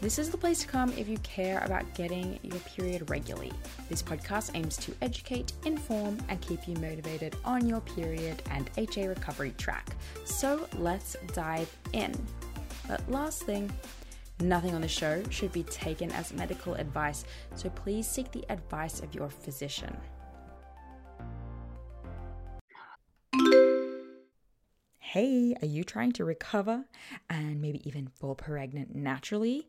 This is the place to come if you care about getting your period regularly. This podcast aims to educate, inform, and keep you motivated on your period and HA recovery track. So let's dive in. But last thing, nothing on the show should be taken as medical advice, so please seek the advice of your physician. Hey, are you trying to recover and maybe even fall pregnant naturally?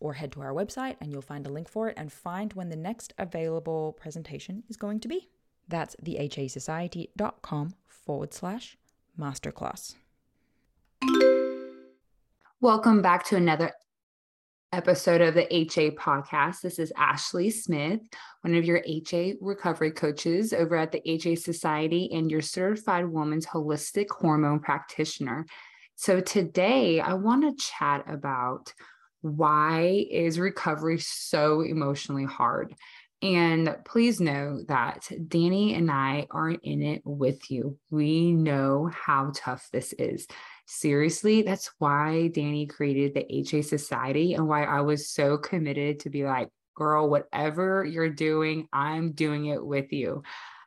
or head to our website and you'll find a link for it and find when the next available presentation is going to be. That's thehasociety.com forward slash masterclass. Welcome back to another episode of the HA podcast. This is Ashley Smith, one of your HA recovery coaches over at the HA Society and your certified woman's holistic hormone practitioner. So today I want to chat about why is recovery so emotionally hard? And please know that Dani and I aren't in it with you. We know how tough this is. Seriously, that's why Dani created the HA Society and why I was so committed to be like, girl, whatever you're doing, I'm doing it with you.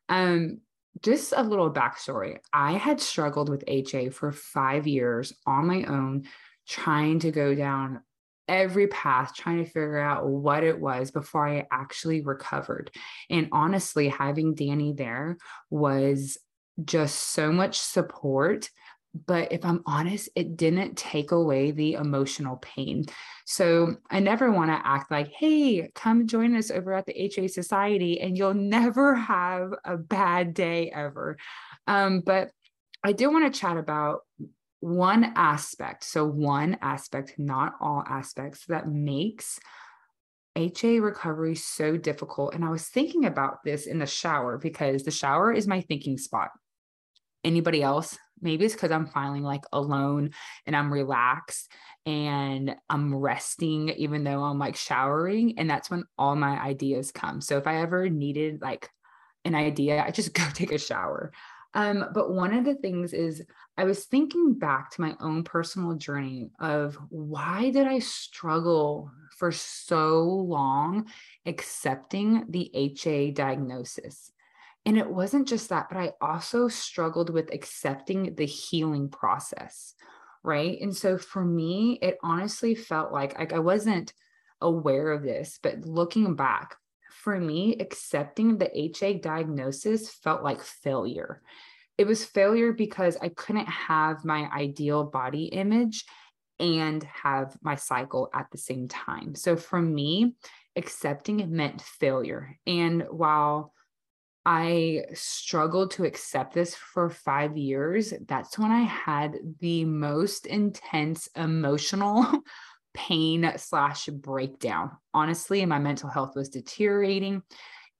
Um, just a little backstory. I had struggled with HA for five years on my own, trying to go down every path trying to figure out what it was before I actually recovered. And honestly, having Dani there was just so much support. But if I'm honest, it didn't take away the emotional pain. So I never want to act like, hey, come join us over at the HA Society and you'll never have a bad day ever. Um, but I do want to chat about one aspect, so one aspect, not all aspects, that makes HA recovery so difficult. And I was thinking about this in the shower because the shower is my thinking spot. Anybody else? Maybe it's because I'm feeling like alone and I'm relaxed and I'm resting, even though I'm like showering. And that's when all my ideas come. So if I ever needed like an idea, I just go take a shower. Um, but one of the things is I was thinking back to my own personal journey of why did I struggle for so long accepting the HA diagnosis? And it wasn't just that, but I also struggled with accepting the healing process. Right. And so for me, it honestly felt like, like I wasn't aware of this, but looking back, for me, accepting the HA diagnosis felt like failure. It was failure because I couldn't have my ideal body image and have my cycle at the same time. So for me, accepting it meant failure. And while I struggled to accept this for five years, that's when I had the most intense emotional pain slash breakdown. Honestly, my mental health was deteriorating.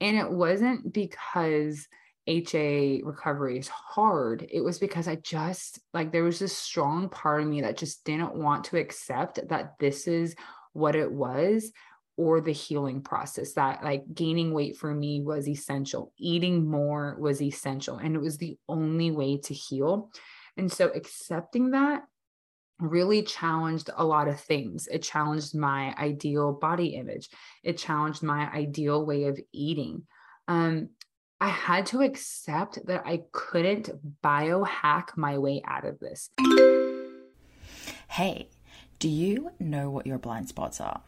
And it wasn't because HA recovery is hard. It was because I just like there was this strong part of me that just didn't want to accept that this is what it was or the healing process that like gaining weight for me was essential eating more was essential and it was the only way to heal and so accepting that really challenged a lot of things. It challenged my ideal body image. It challenged my ideal way of eating. Um, I had to accept that I couldn't biohack my way out of this. Hey, do you know what your blind spots are?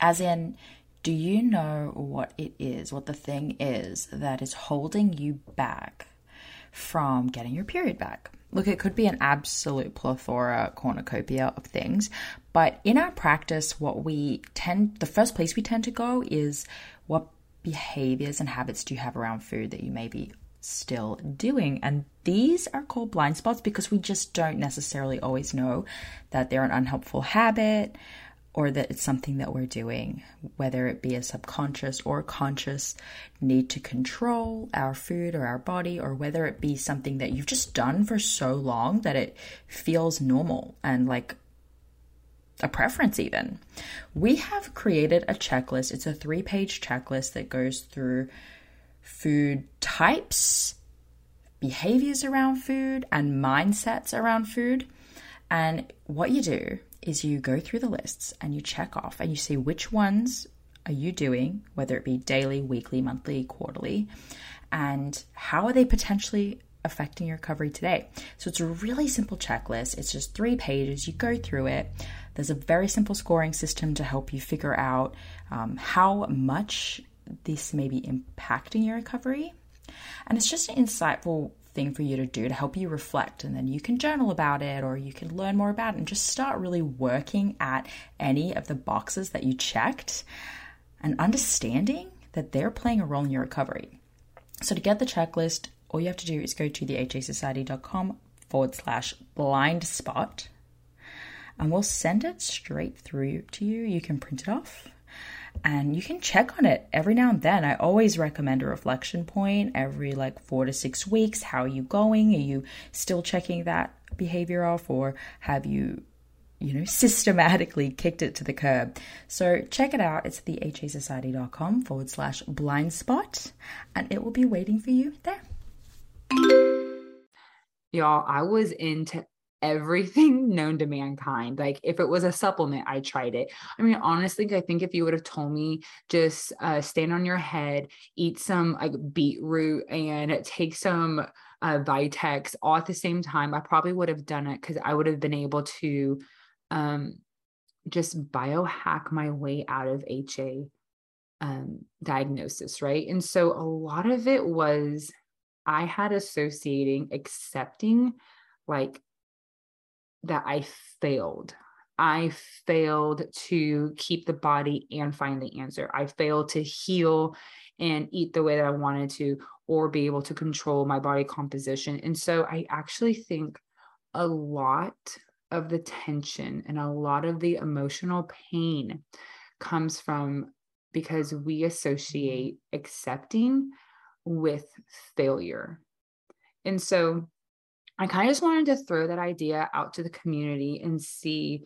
As in, do you know what it is, what the thing is that is holding you back from getting your period back? Look, it could be an absolute plethora, cornucopia of things, but in our practice, what we tend, the first place we tend to go is what behaviors and habits do you have around food that you may be still doing? And these are called blind spots because we just don't necessarily always know that they're an unhelpful habit or that it's something that we're doing, whether it be a subconscious or conscious need to control our food or our body, or whether it be something that you've just done for so long that it feels normal and like a preference, even. We have created a checklist. It's a three page checklist that goes through food types, behaviors around food, and mindsets around food. And what you do is you go through the lists and you check off and you see which ones are you doing, whether it be daily, weekly, monthly, quarterly, and how are they potentially affecting your recovery today. So it's a really simple checklist. It's just three pages. You go through it. There's a very simple scoring system to help you figure out um, how much this may be impacting your recovery. And it's just an insightful thing for you to do to help you reflect. And then you can journal about it or you can learn more about it and just start really working at any of the boxes that you checked and understanding that they're playing a role in your recovery. So to get the checklist, all you have to do is go to thehasociety.com forward slash blind spot and we'll send it straight through to you. You can print it off and you can check on it every now and then. I always recommend a reflection point every like four to six weeks. How are you going? Are you still checking that behavior off, or have you, you know, systematically kicked it to the curb? So check it out. It's thehasociety.com forward slash blind spot, and it will be waiting for you there. Y'all, I was into everything known to mankind. Like if it was a supplement, I tried it. I mean, honestly, I think if you would have told me just uh, stand on your head, eat some like beetroot and take some uh, Vitex all at the same time, I probably would have done it because I would have been able to um, just biohack my way out of HA um, diagnosis, right? And so a lot of it was I had associating accepting like that I failed. I failed to keep the body and find the answer. I failed to heal and eat the way that I wanted to, or be able to control my body composition. And so I actually think a lot of the tension and a lot of the emotional pain comes from because we associate accepting with failure. And so I kind of just wanted to throw that idea out to the community and see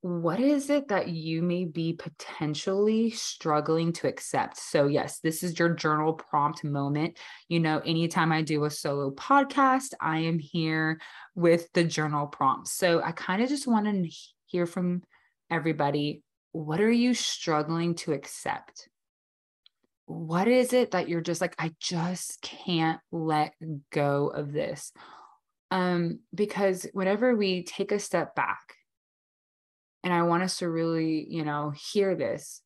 what is it that you may be potentially struggling to accept? So, yes, this is your journal prompt moment. You know, anytime I do a solo podcast, I am here with the journal prompts. So, I kind of just want to hear from everybody what are you struggling to accept? What is it that you're just like, I just can't let go of this? Um, because whenever we take a step back and I want us to really, you know, hear this.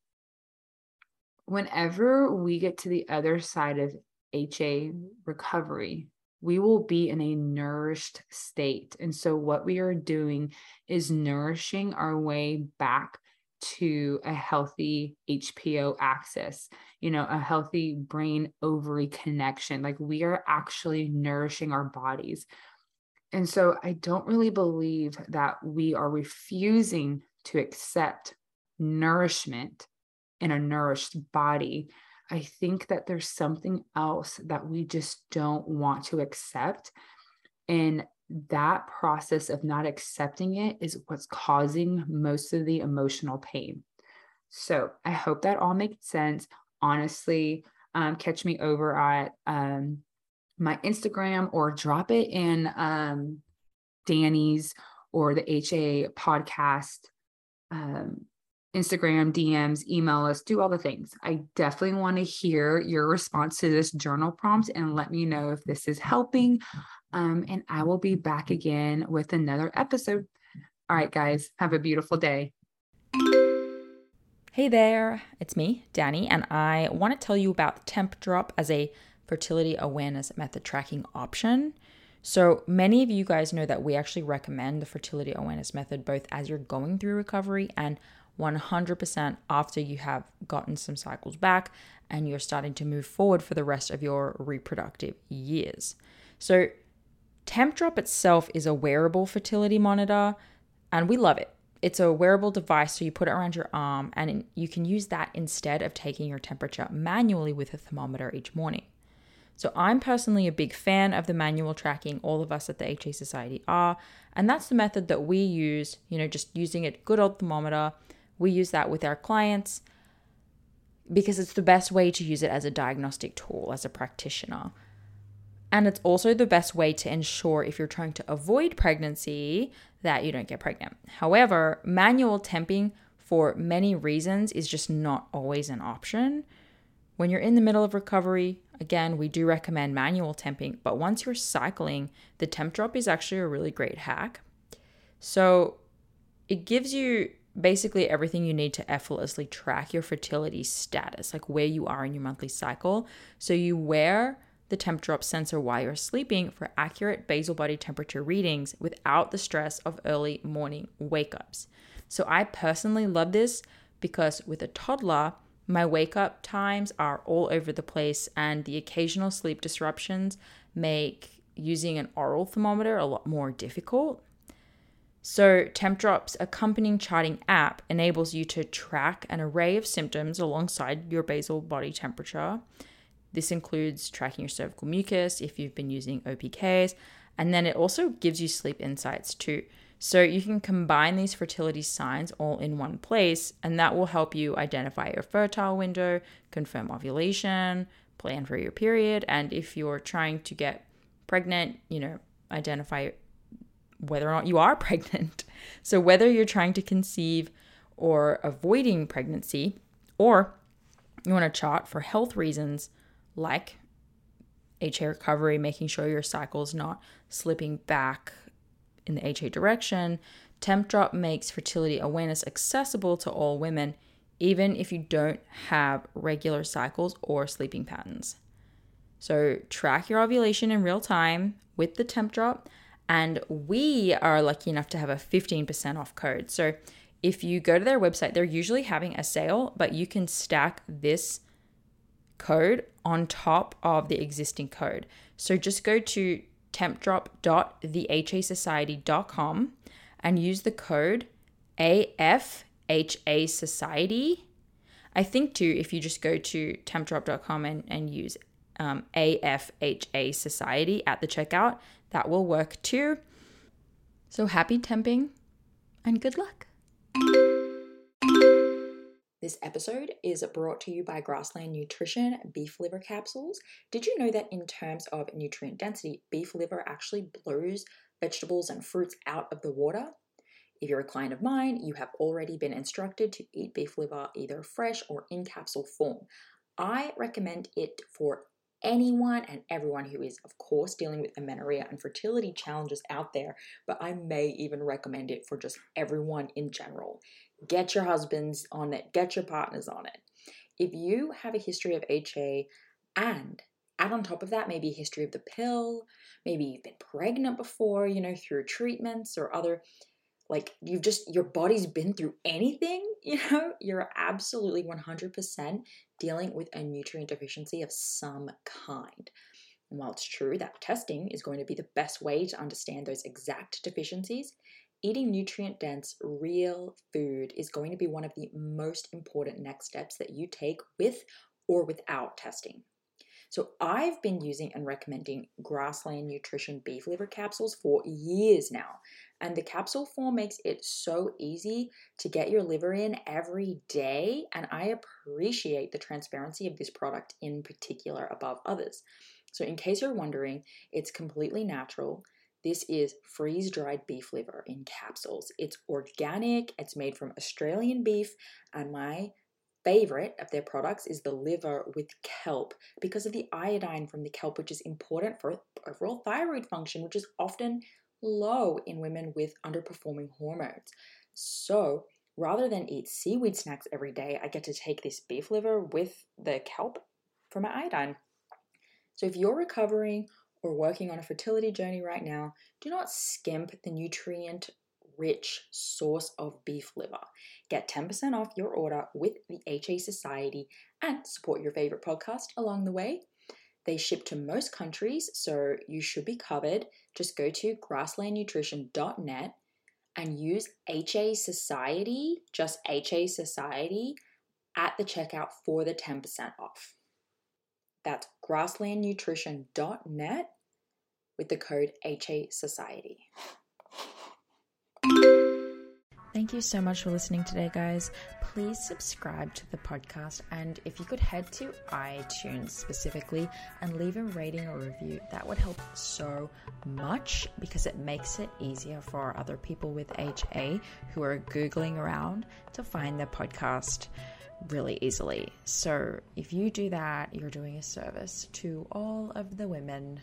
Whenever we get to the other side of HA recovery, we will be in a nourished state. And so, what we are doing is nourishing our way back to a healthy HPO axis, you know, a healthy brain ovary connection. Like we are actually nourishing our bodies. And so I don't really believe that we are refusing to accept nourishment in a nourished body. I think that there's something else that we just don't want to accept. And that process of not accepting it is what's causing most of the emotional pain. So I hope that all makes sense. Honestly, um, catch me over at um, my Instagram or drop it in um, Dani's or the HA podcast um, Instagram, DMs, email us, do all the things. I definitely want to hear your response to this journal prompt and let me know if this is helping. Um, and I will be back again with another episode. All right, guys, have a beautiful day. Hey there, it's me, Dani, and I want to tell you about Tempdrop as a fertility awareness method tracking option. So, many of you guys know that we actually recommend the fertility awareness method both as you're going through recovery and 100% after you have gotten some cycles back and you're starting to move forward for the rest of your reproductive years. So, Tempdrop itself is a wearable fertility monitor and we love it. It's a wearable device, so you put it around your arm and you can use that instead of taking your temperature manually with a thermometer each morning. So I'm personally a big fan of the manual tracking. All of us at the HA Society are. And that's the method that we use, you know, just using a good old thermometer. We use that with our clients because it's the best way to use it as a diagnostic tool as a practitioner. And it's also the best way to ensure if you're trying to avoid pregnancy that you don't get pregnant. However, manual temping for many reasons is just not always an option. When you're in the middle of recovery, again, we do recommend manual temping, but once you're cycling, the Tempdrop is actually a really great hack. So it gives you basically everything you need to effortlessly track your fertility status, like where you are in your monthly cycle. So you wear the Tempdrop sensor while you're sleeping for accurate basal body temperature readings without the stress of early morning wake ups. So I personally love this because with a toddler, my wake up times are all over the place, and the occasional sleep disruptions make using an oral thermometer a lot more difficult. So, Tempdrop's accompanying charting app enables you to track an array of symptoms alongside your basal body temperature. This includes tracking your cervical mucus if you've been using OPKs, and then it also gives you sleep insights too. So you can combine these fertility signs all in one place, and that will help you identify your fertile window, confirm ovulation, plan for your period, and if you're trying to get pregnant, you know, identify whether or not you are pregnant. So whether you're trying to conceive or avoiding pregnancy, or you want to chart for health reasons like HA recovery, making sure your cycle is not slipping back in the HA direction, Tempdrop makes fertility awareness accessible to all women, even if you don't have regular cycles or sleeping patterns. So, track your ovulation in real time with the Tempdrop, and we are lucky enough to have a 15% off code. So, if you go to their website, they're usually having a sale, but you can stack this code on top of the existing code. So, just go to tempdrop.thehasociety.com and use the code AFHA Society. I think too, if you just go to tempdrop.com and, and use um, AFHA Society at the checkout, that will work too. So happy temping and good luck. This episode is brought to you by Grassland Nutrition beef liver capsules. Did you know that in terms of nutrient density, beef liver actually blows vegetables and fruits out of the water? If you're a client of mine, you have already been instructed to eat beef liver either fresh or in capsule form. I recommend it for anyone and everyone who is, of course, dealing with amenorrhea and fertility challenges out there, but I may even recommend it for just everyone in general. Get your husbands on it, get your partners on it. If you have a history of HA and add on top of that maybe a history of the pill, maybe you've been pregnant before, you know, through treatments or other like you've just your body's been through anything, you know, you're absolutely 100% dealing with a nutrient deficiency of some kind. And while it's true that testing is going to be the best way to understand those exact deficiencies, eating nutrient dense, real food is going to be one of the most important next steps that you take with or without testing. So, I've been using and recommending Grassland Nutrition beef liver capsules for years now. And the capsule form makes it so easy to get your liver in every day. And I appreciate the transparency of this product in particular above others. So, in case you're wondering, it's completely natural. This is freeze dried beef liver in capsules. It's organic, it's made from Australian beef, and my favorite of their products is the liver with kelp because of the iodine from the kelp, which is important for overall thyroid function, which is often low in women with underperforming hormones. So rather than eat seaweed snacks every day, I get to take this beef liver with the kelp for my iodine. So if you're recovering or working on a fertility journey right now, do not skimp the nutrient rich source of beef liver. Get 10% off your order with the HA Society and support your favorite podcast along the way. They ship to most countries, so you should be covered. Just go to grasslandnutrition.net and use HA Society, just HA Society, at the checkout for the 10% off. That's grasslandnutrition.net with the code HA Society. Thank you so much for listening today, guys. Please subscribe to the podcast, and if you could head to iTunes specifically and leave a rating or review, that would help so much because it makes it easier for other people with HA who are Googling around to find the podcast really easily. So if you do that, you're doing a service to all of the women